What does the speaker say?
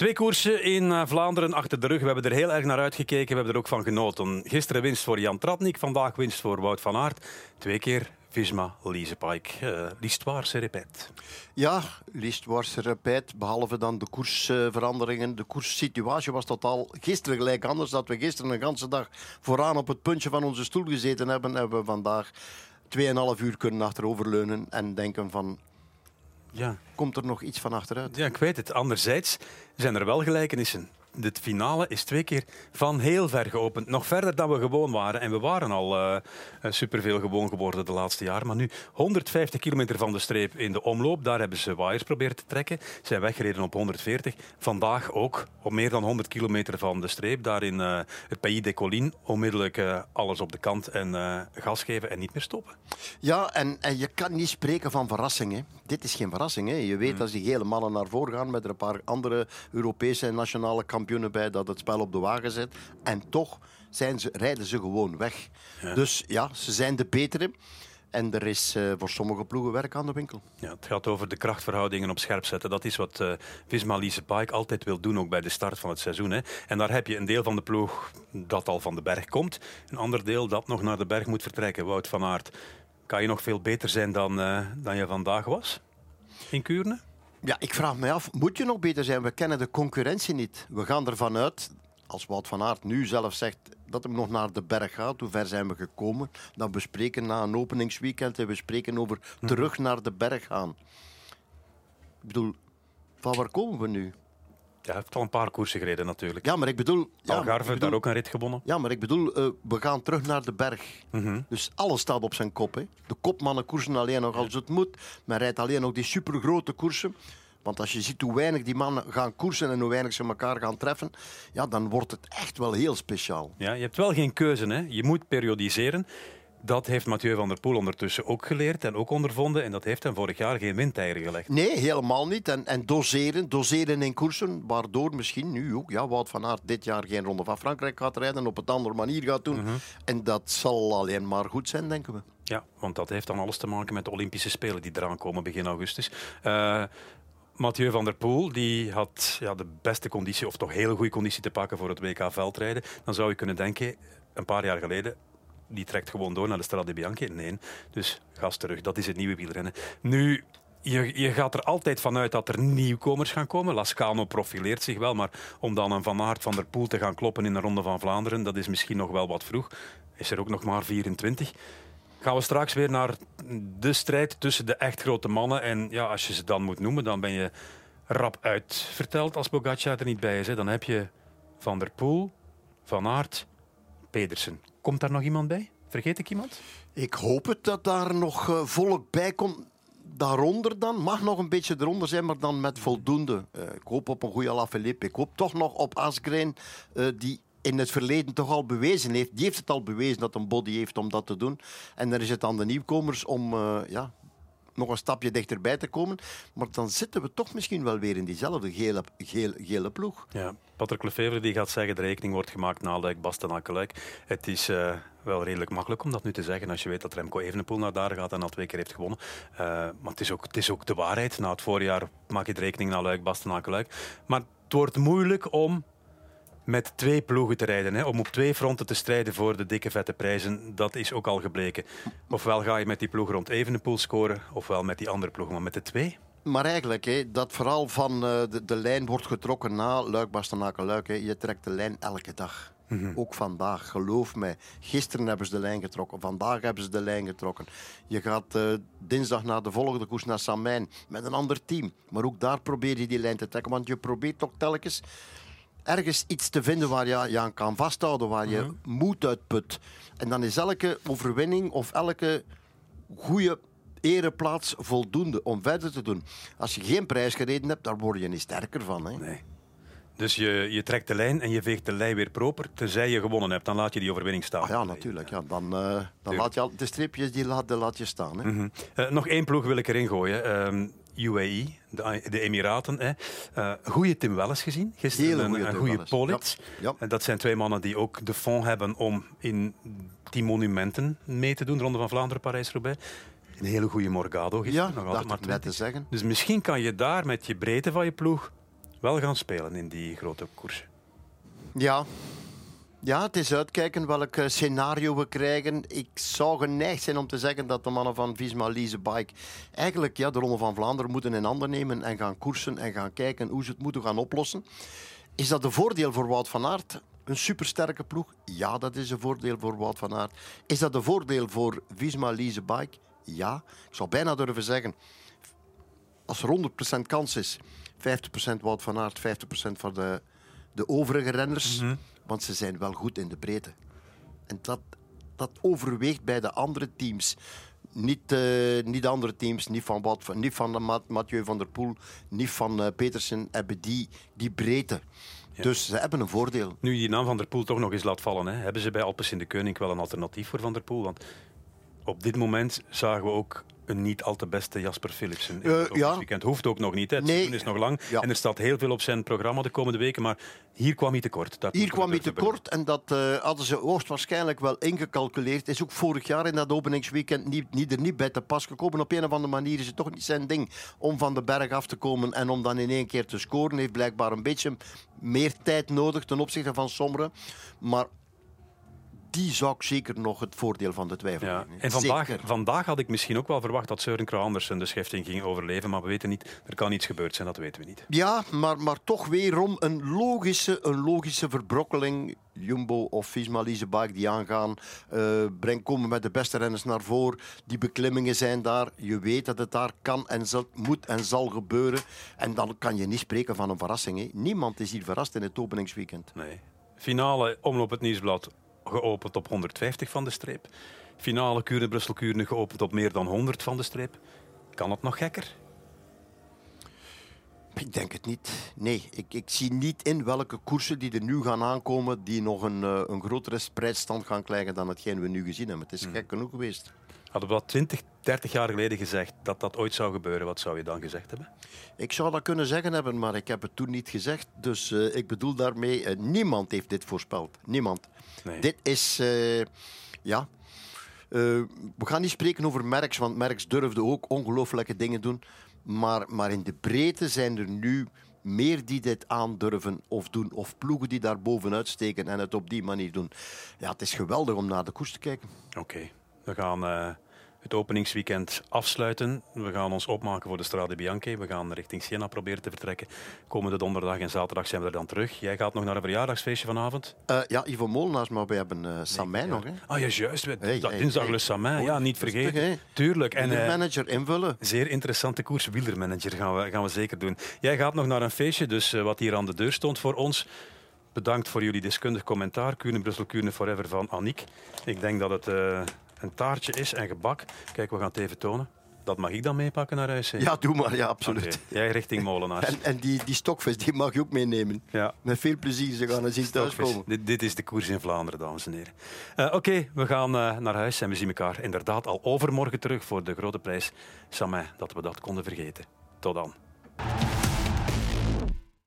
Twee koersen in eh, Vlaanderen achter de rug. We hebben er heel erg naar uitgekeken. We hebben er ook van genoten. Gisteren winst voor Jan Tratnik, vandaag winst voor Wout van Aert. Twee keer Visma Liesepike. Uh, L'histoire se répète. Ja, l'histoire se répète. Behalve dan de koersveranderingen. De koerssituatie was totaal gisteren gelijk anders. Dat we gisteren een ganse dag vooraan op het puntje van onze stoel gezeten hebben, hebben we vandaag 2,5 uur kunnen achteroverleunen en denken van ja. Komt er nog iets van achteruit? Ja, ik weet het. Anderzijds zijn er wel gelijkenissen de finale is twee keer van heel ver geopend. Nog verder dan we gewoon waren. En we waren al uh, superveel gewoon geworden de laatste jaren. Maar nu 150 kilometer van de streep in de omloop. Daar hebben ze waaiers proberen te trekken. Zijn weggereden op 140. Vandaag ook op meer dan 100 kilometer van de streep. Daar in uh, het Pays de Collines. Onmiddellijk alles op de kant en gas geven en niet meer stoppen. Ja, en, en je kan niet spreken van verrassing. Hè. Dit is geen verrassing. Hè. Je weet mm. als die gele mannen naar voren gaan met er een paar andere Europese en nationale kampioenen bij dat het spel op de wagen zit. En toch zijn ze, rijden ze gewoon weg. Dus ja, ze zijn de betere. En er is uh, voor sommige ploegen werk aan de winkel. Ja, het gaat over de krachtverhoudingen op scherp zetten. Dat is wat uh, Visma Lise altijd wil doen, ook bij de start van het seizoen. Hè. En daar heb je een deel van de ploeg dat al van de berg komt. Een ander deel dat nog naar de berg moet vertrekken. Wout van Aert, kan je nog veel beter zijn dan, uh, dan je vandaag was in Kuurne? Ja, ik vraag me af, moet je nog beter zijn? We kennen de concurrentie niet. We gaan ervan uit, als Wout van Aert nu zelf zegt dat hij nog naar de berg gaat, hoe ver zijn we gekomen? Dan we spreken na een openingsweekend en we spreken over hm. terug naar de berg gaan. Ik bedoel, van waar komen we nu? Ja, hij heeft al een paar koersen gereden natuurlijk. Ja, maar ik bedoel... Ja, Algarve, daar ook een rit gewonnen. Ja, maar ik bedoel, uh, we gaan terug naar de berg. Mm Dus alles staat op zijn kop. Hè. De kopmannen koersen alleen nog als het moet. Men rijdt alleen nog die supergrote koersen. Want als je ziet hoe weinig die mannen gaan koersen en hoe weinig ze elkaar gaan treffen, ja, dan wordt het echt wel heel speciaal. Ja, je hebt wel geen keuze. Hè? Je moet periodiseren. Dat heeft Mathieu van der Poel ondertussen ook geleerd en ook ondervonden. En dat heeft hem vorig jaar geen windeieren gelegd. Nee, helemaal niet. En, en doseren, doseren in koersen. Waardoor misschien nu ook ja, Wout van Aert dit jaar geen Ronde van Frankrijk gaat rijden. Op een andere manier gaat doen. Mhm. En dat zal alleen maar goed zijn, denken we. Ja, want dat heeft dan alles te maken met de Olympische Spelen die eraan komen begin augustus. Uh, Mathieu van der Poel die had ja, de beste conditie, of toch hele goede conditie te pakken voor het WK veldrijden. Dan zou je kunnen denken, een paar jaar geleden, die trekt gewoon door naar de Strade Bianchi. Nee, dus gas terug. Dat is het nieuwe wielrennen. Nu, je, je, gaat er altijd vanuit dat er nieuwkomers gaan komen. Lascano profileert zich wel, maar om dan een Van Aert van der Poel te gaan kloppen in de Ronde van Vlaanderen, dat is misschien nog wel wat vroeg. Is er ook nog maar 24. Gaan we straks weer naar de strijd tussen de echt grote mannen. En ja, als je ze dan moet noemen, dan ben je rap uitverteld als Bogacar er niet bij is. Dan heb je Van der Poel, Van Aert, Pedersen. Komt daar nog iemand bij? Vergeet ik iemand? Ik hoop het dat daar nog uh, volk bij komt. Daaronder dan, mag nog een beetje eronder zijn, maar dan met voldoende. Uh, ik hoop op een goede Alaphilippe. Ik hoop toch nog op Asgreen, uh, die in het verleden toch al bewezen heeft. Die heeft het al bewezen dat een body heeft om dat te doen. En dan is het aan de nieuwkomers om ja, nog een stapje dichterbij te komen. Maar dan zitten we toch misschien wel weer in diezelfde gele, gele, gele ploeg. Ja, Patrick Lefevre die gaat zeggen de rekening wordt gemaakt na Luik, Bastenakeluik. Het is uh, wel redelijk makkelijk om dat nu te zeggen als je weet dat Remco Evenepoel naar daar gaat en al twee keer heeft gewonnen. Uh, maar het is, ook, het is ook de waarheid. Na het voorjaar maak je de rekening naar Luik, Bastenakeluik. Maar het wordt moeilijk om met twee ploegen te rijden. Hè, om op twee fronten te strijden voor de dikke vette prijzen, dat is ook al gebleken. Ofwel ga je met die ploeg rond Evenepoel scoren, ofwel met die andere ploeg. Maar met de twee... Maar eigenlijk, dat vooral van uh, de, de, lijn wordt getrokken na Luik, Bastenaken, Luik. Je trekt de lijn elke dag. Mhm. Ook vandaag, geloof mij. Gisteren hebben ze de lijn getrokken, vandaag hebben ze de lijn getrokken. Je gaat uh, dinsdag naar de volgende koers naar Samijn met een ander team. Maar ook daar probeer je die lijn te trekken, want je probeert toch telkens ergens iets te vinden waar je je aan kan vasthouden, waar je mm moed uitput. En dan is elke overwinning of elke goede ereplaats voldoende om verder te doen. Als je geen prijs gereden hebt, daar word je niet sterker van. Hè? Nee. Dus je, je trekt de lijn en je veegt de lijn weer proper, tenzij je gewonnen hebt. Dan laat je die overwinning staan. Ah, ja, natuurlijk. Ja. Dan, uh, dan laat je al, de streepjes die laat, laat je staan. Hè. Mhm. Eh, nog één ploeg wil ik erin gooien. Uh, UAE, de, de Emiraten. Hè. Uh, goeie Tim Welles gezien. Gisteren een, een goede Polit. Ja. Ja. dat zijn twee mannen die ook de fond hebben om in die monumenten mee te doen. Ronde van Vlaanderen, Parijs-Roubaix. Een hele goede Morgado gisteren. Ja, nog altijd maar net te zeggen. Dus misschien kan je daar met je breedte van je ploeg wel gaan spelen in die grote koersen. Ja. Ja, het is uitkijken welk eh, scenario we krijgen. Ik zou geneigd zijn om te zeggen dat de mannen van Visma Lease Bike eigenlijk ja, de Ronde van Vlaanderen moeten in handen nemen en gaan koersen en gaan kijken hoe ze het moeten gaan oplossen. Is dat een voordeel voor Wout van Aert? Een supersterke ploeg? Ja, dat is een voordeel voor Wout van Aert. Is dat een voordeel voor Visma Lease Bike? Ja. Ik zou bijna durven zeggen, als er 100% kans is, 50% Wout van Aert, 50% voor de, de overige renners. Want ze zijn wel goed in de breedte. En dat, dat overweegt bij de andere teams. Niet, uh, niet de andere teams, niet van, wat, niet van de Mathieu van der Poel, niet van uh, Petersen, hebben die, die breedte. Ja. Dus ze hebben een voordeel. Nu je die naam Van der Poel toch nog eens laat vallen, hè, hebben ze bij Alpes in de Koning wel een alternatief voor Van der Poel? Want op dit moment zagen we ook een niet al te beste Jasper Philipsen. Uh, ja. weekend hoeft ook nog niet. Hè. Het nee. is nog lang. En er staat heel veel op zijn programma de komende weken. Maar hier kwam hij tekort. Dat hier kwam hij tekort. En dat uh, hadden ze hoogstwaarschijnlijk wel ingecalculeerd. Is ook vorig jaar in dat openingsweekend niet, niet, er niet bij te pas gekomen. Op een of andere manier is het toch niet zijn ding om van de berg af te komen en om dan in één keer te scoren. Heeft blijkbaar een beetje meer tijd nodig ten opzichte van sommigen. Maar die zou ik zeker nog het voordeel van de twijfel ja. En vandaag, vandaag had ik misschien ook wel verwacht dat Søren Kragh Andersen de schefting ging overleven. Maar we weten niet, er kan iets gebeurd zijn, dat weten we niet. Ja, maar, maar toch weerom een logische, een logische verbrokkeling. Jumbo of Visma Leasebike die aangaan. Uh, breng, komen met de beste renners naar voren. Die beklimmingen zijn daar. Je weet dat het daar kan en zal, moet en zal gebeuren. En dan kan je niet spreken van een verrassing. Hè. Niemand is hier verrast in het openingsweekend. Nee. Finale Omloop het Nieuwsblad geopend op 150 van de streep. Finale Kuren Brussel Kuren geopend op meer dan 100 van de streep. Kan het nog gekker? Ik denk het niet. Nee, ik, ik zie niet in welke koersen die er nu gaan aankomen die nog een, uh, een grotere spreidstand gaan krijgen dan hetgeen we nu gezien hebben. Het is hmm. gek genoeg geweest. Hadden we dat 20, 30 jaar geleden gezegd dat dat ooit zou gebeuren, wat zou je dan gezegd hebben? Ik zou dat kunnen zeggen hebben, maar ik heb het toen niet gezegd. Dus uh, ik bedoel daarmee, uh, niemand heeft dit voorspeld. Niemand. Nee. Dit is, uh, ja... we gaan niet spreken over Merks, want Merks durfde ook ongelooflijke dingen doen. Maar, maar in de breedte zijn er nu meer die dit aandurven of doen. Of ploegen die daar bovenuit steken en het op die manier doen. Ja, het is geweldig om naar de koers te kijken. Oké, we gaan het openingsweekend afsluiten. We gaan ons opmaken voor de Strade Bianche. We gaan richting Siena proberen te vertrekken. Komende donderdag en zaterdag zijn we er dan terug. Jij gaat nog naar een verjaardagsfeestje vanavond? Uh, ja, Ivo Molenaars, maar we hebben uh, Samin nog. Hè? Ah ja, juist. Hey, dat, dinsdag hey, Samin. Ja, niet vergeten. Tuurlijk. En, uh, manager invullen. Zeer interessante koers. Wielermanager gaan we, gaan we zeker doen. Jij gaat nog naar een feestje, dus wat hier aan de deur stond voor ons. Bedankt voor jullie deskundig commentaar. Kuurne Brussel, Kuurne Forever van Aniek. Ik denk dat het een taartje is en gebak. Kijk, we gaan het even tonen. Dat mag ik dan meepakken naar huis? Ja, doe maar. Ja, absoluut. Okay. Jij richting Molenaars. en, en die, die stokvis die mag je ook meenemen. Ja. Met veel plezier. Ze gaan eens zien thuiskomen. Dit, dit is de koers in Vlaanderen, dames en heren. Uh, Oké, okay, we gaan uh, naar huis en we zien elkaar inderdaad al overmorgen terug voor de grote prijs Samin. Dat we dat konden vergeten. Tot dan.